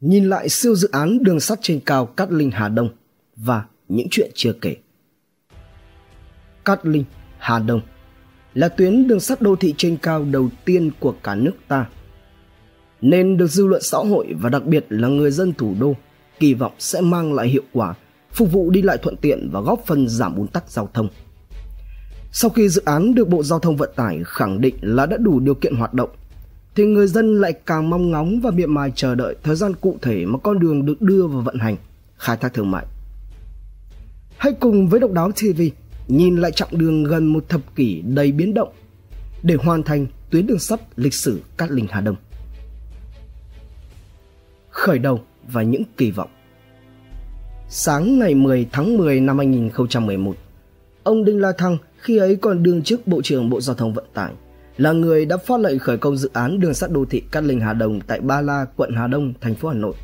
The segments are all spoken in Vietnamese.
Nhìn lại siêu dự án đường sắt trên cao Cát Linh Hà Đông và những chuyện chưa kể. Cát Linh, Hà Đông là tuyến đường sắt đô thị trên cao đầu tiên của cả nước ta. Nên được dư luận xã hội và đặc biệt là người dân thủ đô kỳ vọng sẽ mang lại hiệu quả, phục vụ đi lại thuận tiện và góp phần giảm ùn tắc giao thông. Sau khi dự án được Bộ Giao thông Vận tải khẳng định là đã đủ điều kiện hoạt động, thì người dân lại càng mong ngóng và miệng mài chờ đợi thời gian cụ thể mà con đường được đưa vào vận hành, khai thác thương mại. Hãy cùng với Độc Đáo TV nhìn lại chặng đường gần một thập kỷ đầy biến động để hoàn thành tuyến đường sắt lịch sử Cát Linh Hà Đông. Khởi đầu và những kỳ vọng Sáng ngày 10 tháng 10 năm 2011, ông Đinh La Thăng khi ấy còn đương chức Bộ trưởng Bộ Giao thông Vận tải là người đã phát lệnh khởi công dự án đường sắt đô thị Cát Linh Hà Đông tại Ba La, quận Hà Đông, thành phố Hà Nội.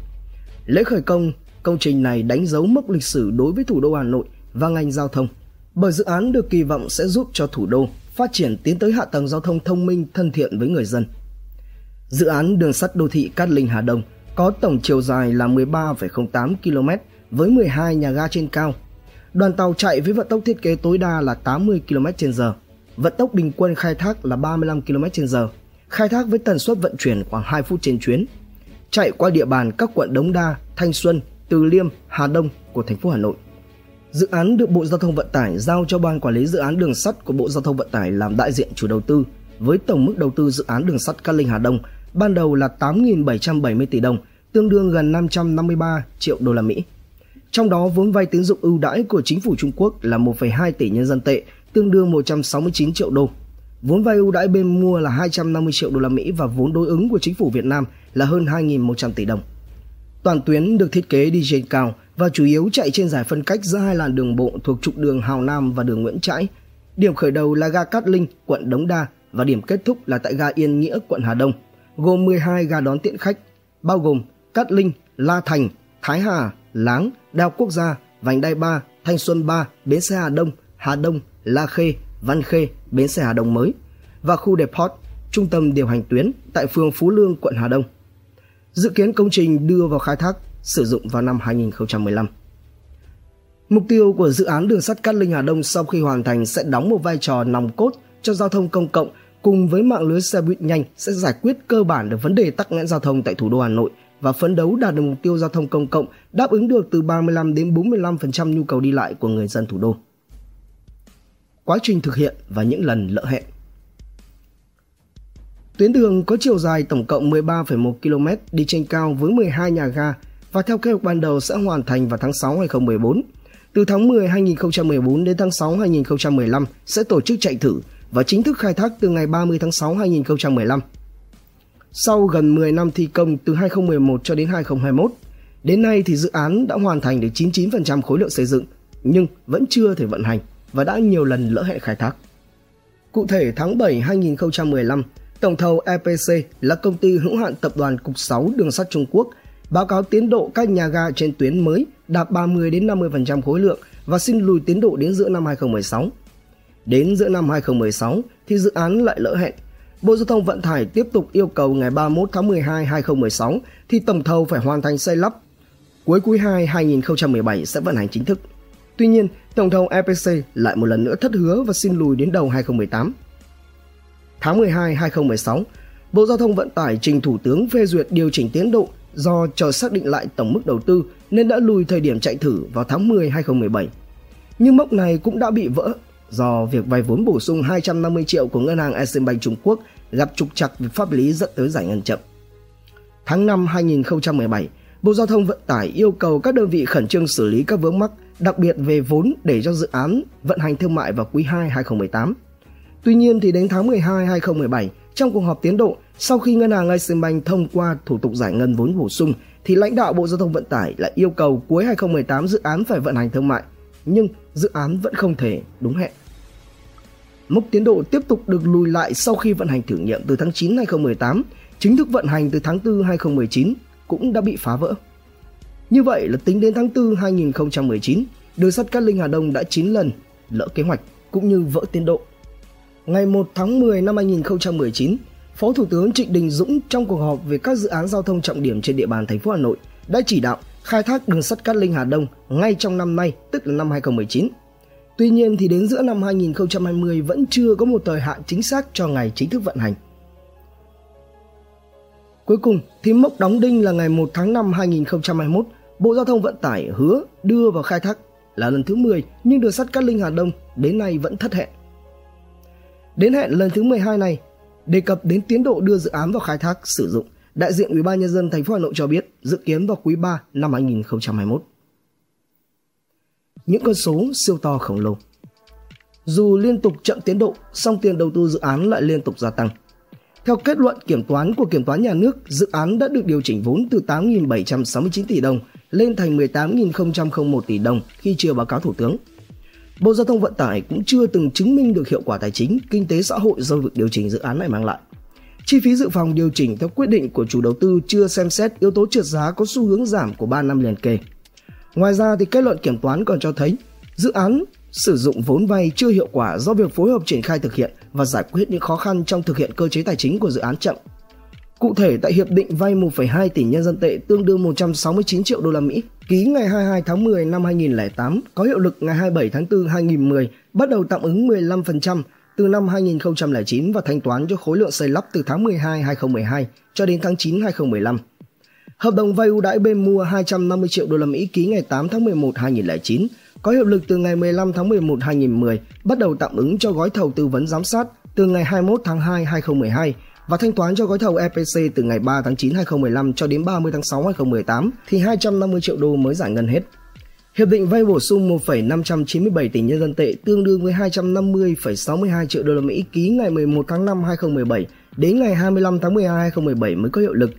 Lễ khởi công công trình này đánh dấu mốc lịch sử đối với thủ đô Hà Nội và ngành giao thông bởi dự án được kỳ vọng sẽ giúp cho thủ đô phát triển tiến tới hạ tầng giao thông thông minh thân thiện với người dân. Dự án đường sắt đô thị Cát Linh Hà Đông có tổng chiều dài là 13,08 km với 12 nhà ga trên cao. Đoàn tàu chạy với vận tốc thiết kế tối đa là 80 km/h. Vận tốc bình quân khai thác là 35 km/h. Khai thác với tần suất vận chuyển khoảng 2 phút trên chuyến. Chạy qua địa bàn các quận Đống Đa, Thanh Xuân, Từ Liêm, Hà Đông của thành phố Hà Nội. Dự án được Bộ Giao thông Vận tải giao cho Ban Quản lý Dự án Đường sắt của Bộ Giao thông Vận tải làm đại diện chủ đầu tư với tổng mức đầu tư dự án đường sắt Cát Linh Hà Đông ban đầu là 8.770 tỷ đồng, tương đương gần 553 triệu đô la Mỹ. Trong đó vốn vay tín dụng ưu đãi của chính phủ Trung Quốc là 1,2 tỷ nhân dân tệ, tương đương 169 triệu đô. Vốn vay ưu đãi bên mua là 250 triệu đô la Mỹ và vốn đối ứng của chính phủ Việt Nam là hơn 2.100 tỷ đồng. Toàn tuyến được thiết kế đi trên cao và chủ yếu chạy trên giải phân cách giữa hai làn đường bộ thuộc trục đường Hào Nam và đường Nguyễn Trãi. Điểm khởi đầu là ga Cát Linh, quận Đống Đa và điểm kết thúc là tại ga Yên Nghĩa, quận Hà Đông, gồm 12 ga đón tiện khách, bao gồm Cát Linh, La Thành, Thái Hà, Láng, Đao Quốc gia, Vành Đai 3, Thanh Xuân 3, Bến xe Hà Đông, Hà Đông, La Khê, Văn Khê, Bến xe Hà Đông mới và khu Depot, trung tâm điều hành tuyến tại phường Phú Lương, quận Hà Đông. Dự kiến công trình đưa vào khai thác sử dụng vào năm 2015. Mục tiêu của dự án đường sắt Cát Linh Hà Đông sau khi hoàn thành sẽ đóng một vai trò nòng cốt cho giao thông công cộng cùng với mạng lưới xe buýt nhanh sẽ giải quyết cơ bản được vấn đề tắc nghẽn giao thông tại thủ đô Hà Nội và phấn đấu đạt được mục tiêu giao thông công cộng đáp ứng được từ 35 đến 45% nhu cầu đi lại của người dân thủ đô. Quá trình thực hiện và những lần lỡ hẹn Tuyến đường có chiều dài tổng cộng 13,1 km đi trên cao với 12 nhà ga và theo kế hoạch ban đầu sẽ hoàn thành vào tháng 6 2014. Từ tháng 10 2014 đến tháng 6 2015 sẽ tổ chức chạy thử và chính thức khai thác từ ngày 30 tháng 6 2015. Sau gần 10 năm thi công từ 2011 cho đến 2021, đến nay thì dự án đã hoàn thành được 99% khối lượng xây dựng nhưng vẫn chưa thể vận hành và đã nhiều lần lỡ hẹn khai thác. Cụ thể tháng 7 2015, tổng thầu EPC là công ty hữu hạn tập đoàn Cục 6 Đường sắt Trung Quốc báo cáo tiến độ các nhà ga trên tuyến mới đạt 30 đến 50% khối lượng và xin lùi tiến độ đến giữa năm 2016. Đến giữa năm 2016 thì dự án lại lỡ hẹn. Bộ Giao thông Vận tải tiếp tục yêu cầu ngày 31 tháng 12 2016 thì tổng thầu phải hoàn thành xây lắp. Cuối quý 2 2017 sẽ vận hành chính thức. Tuy nhiên, tổng thống EPC lại một lần nữa thất hứa và xin lùi đến đầu 2018. Tháng 12 2016, Bộ Giao thông Vận tải trình Thủ tướng phê duyệt điều chỉnh tiến độ do chờ xác định lại tổng mức đầu tư nên đã lùi thời điểm chạy thử vào tháng 10 2017. Nhưng mốc này cũng đã bị vỡ do việc vay vốn bổ sung 250 triệu của ngân hàng Eximbank Trung Quốc gặp trục trặc về pháp lý dẫn tới giải ngân chậm. Tháng 5 2017, Bộ Giao thông Vận tải yêu cầu các đơn vị khẩn trương xử lý các vướng mắc, đặc biệt về vốn để cho dự án vận hành thương mại vào quý 2 2018. Tuy nhiên thì đến tháng 12 2017, trong cuộc họp tiến độ, sau khi ngân hàng Eximbank thông qua thủ tục giải ngân vốn bổ sung thì lãnh đạo Bộ Giao thông Vận tải lại yêu cầu cuối 2018 dự án phải vận hành thương mại, nhưng dự án vẫn không thể đúng hẹn. Mốc tiến độ tiếp tục được lùi lại sau khi vận hành thử nghiệm từ tháng 9 2018, chính thức vận hành từ tháng 4 2019 cũng đã bị phá vỡ. Như vậy là tính đến tháng 4 2019, đường sắt Cát Linh Hà Đông đã 9 lần lỡ kế hoạch cũng như vỡ tiến độ. Ngày 1 tháng 10 năm 2019, Phó Thủ tướng Trịnh Đình Dũng trong cuộc họp về các dự án giao thông trọng điểm trên địa bàn thành phố Hà Nội đã chỉ đạo khai thác đường sắt Cát Linh Hà Đông ngay trong năm nay, tức là năm 2019. Tuy nhiên thì đến giữa năm 2020 vẫn chưa có một thời hạn chính xác cho ngày chính thức vận hành. Cuối cùng thì mốc đóng đinh là ngày 1 tháng 5 2021, Bộ Giao thông Vận tải hứa đưa vào khai thác là lần thứ 10 nhưng đường sắt Cát Linh Hà Đông đến nay vẫn thất hẹn. Đến hẹn lần thứ 12 này, đề cập đến tiến độ đưa dự án vào khai thác sử dụng, đại diện Ủy ban nhân dân thành phố Hà Nội cho biết dự kiến vào quý 3 năm 2021. Những con số siêu to khổng lồ. Dù liên tục chậm tiến độ, song tiền đầu tư dự án lại liên tục gia tăng. Theo kết luận kiểm toán của Kiểm toán Nhà nước, dự án đã được điều chỉnh vốn từ 8.769 tỷ đồng lên thành 18.001 tỷ đồng khi chưa báo cáo Thủ tướng. Bộ Giao thông Vận tải cũng chưa từng chứng minh được hiệu quả tài chính, kinh tế xã hội do việc điều chỉnh dự án này mang lại. Chi phí dự phòng điều chỉnh theo quyết định của chủ đầu tư chưa xem xét yếu tố trượt giá có xu hướng giảm của 3 năm liền kề. Ngoài ra thì kết luận kiểm toán còn cho thấy dự án sử dụng vốn vay chưa hiệu quả do việc phối hợp triển khai thực hiện và giải quyết những khó khăn trong thực hiện cơ chế tài chính của dự án chậm. Cụ thể tại hiệp định vay 1,2 tỷ nhân dân tệ tương đương 169 triệu đô la Mỹ ký ngày 22 tháng 10 năm 2008 có hiệu lực ngày 27 tháng 4 2010 bắt đầu tạm ứng 15% từ năm 2009 và thanh toán cho khối lượng xây lắp từ tháng 12 2012 cho đến tháng 9 2015. Hợp đồng vay ưu đãi bên mua 250 triệu đô la Mỹ ký ngày 8 tháng 11 2009 có hiệu lực từ ngày 15 tháng 11 2010, bắt đầu tạm ứng cho gói thầu tư vấn giám sát từ ngày 21 tháng 2 2012 và thanh toán cho gói thầu EPC từ ngày 3 tháng 9 2015 cho đến 30 tháng 6 2018 thì 250 triệu đô mới giải ngân hết. Hiệp định vay bổ sung 1,597 tỷ nhân dân tệ tương đương với 250,62 triệu đô la Mỹ ký ngày 11 tháng 5 2017 đến ngày 25 tháng 12 2017 mới có hiệu lực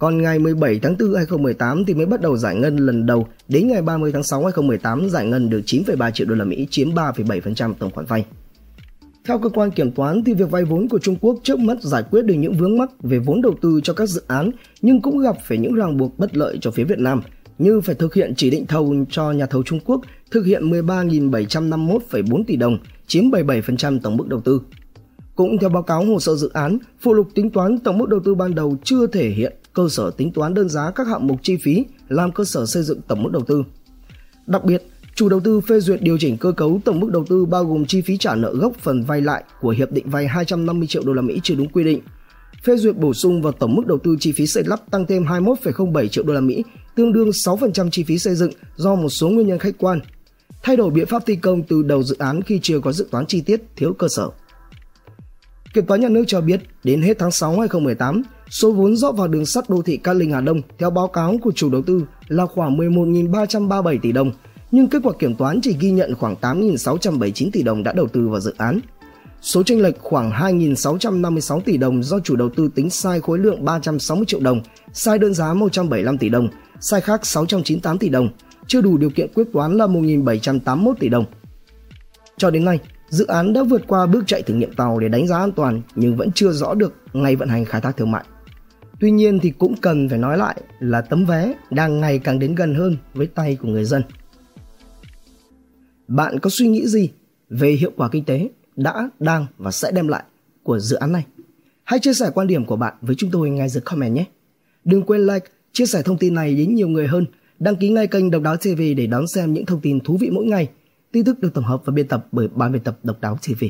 còn ngày 17 tháng 4 2018 thì mới bắt đầu giải ngân lần đầu, đến ngày 30 tháng 6 2018 giải ngân được 9,3 triệu đô la Mỹ, chiếm 3,7% tổng khoản vay. Theo cơ quan kiểm toán thì việc vay vốn của Trung Quốc trước mắt giải quyết được những vướng mắc về vốn đầu tư cho các dự án nhưng cũng gặp phải những ràng buộc bất lợi cho phía Việt Nam như phải thực hiện chỉ định thầu cho nhà thầu Trung Quốc thực hiện 13.751,4 tỷ đồng, chiếm 77% tổng mức đầu tư. Cũng theo báo cáo hồ sơ dự án, phụ lục tính toán tổng mức đầu tư ban đầu chưa thể hiện cơ sở tính toán đơn giá các hạng mục chi phí làm cơ sở xây dựng tổng mức đầu tư. Đặc biệt, chủ đầu tư phê duyệt điều chỉnh cơ cấu tổng mức đầu tư bao gồm chi phí trả nợ gốc phần vay lại của hiệp định vay 250 triệu đô la Mỹ chưa đúng quy định. Phê duyệt bổ sung vào tổng mức đầu tư chi phí xây lắp tăng thêm 21,07 triệu đô la Mỹ, tương đương 6% chi phí xây dựng do một số nguyên nhân khách quan. Thay đổi biện pháp thi công từ đầu dự án khi chưa có dự toán chi tiết, thiếu cơ sở. Kiểm toán nhà nước cho biết, đến hết tháng 6 2018, số vốn rót vào đường sắt đô thị Cát Linh Hà Đông theo báo cáo của chủ đầu tư là khoảng 11.337 tỷ đồng, nhưng kết quả kiểm toán chỉ ghi nhận khoảng 8.679 tỷ đồng đã đầu tư vào dự án. Số tranh lệch khoảng 2.656 tỷ đồng do chủ đầu tư tính sai khối lượng 360 triệu đồng, sai đơn giá 175 tỷ đồng, sai khác 698 tỷ đồng, chưa đủ điều kiện quyết toán là 1.781 tỷ đồng. Cho đến nay, Dự án đã vượt qua bước chạy thử nghiệm tàu để đánh giá an toàn nhưng vẫn chưa rõ được ngày vận hành khai thác thương mại. Tuy nhiên thì cũng cần phải nói lại là tấm vé đang ngày càng đến gần hơn với tay của người dân. Bạn có suy nghĩ gì về hiệu quả kinh tế đã, đang và sẽ đem lại của dự án này? Hãy chia sẻ quan điểm của bạn với chúng tôi ngay dưới comment nhé. Đừng quên like, chia sẻ thông tin này đến nhiều người hơn. Đăng ký ngay kênh Độc Đáo TV để đón xem những thông tin thú vị mỗi ngày tin tức được tổng hợp và biên tập bởi ban biên tập Độc Đáo TV.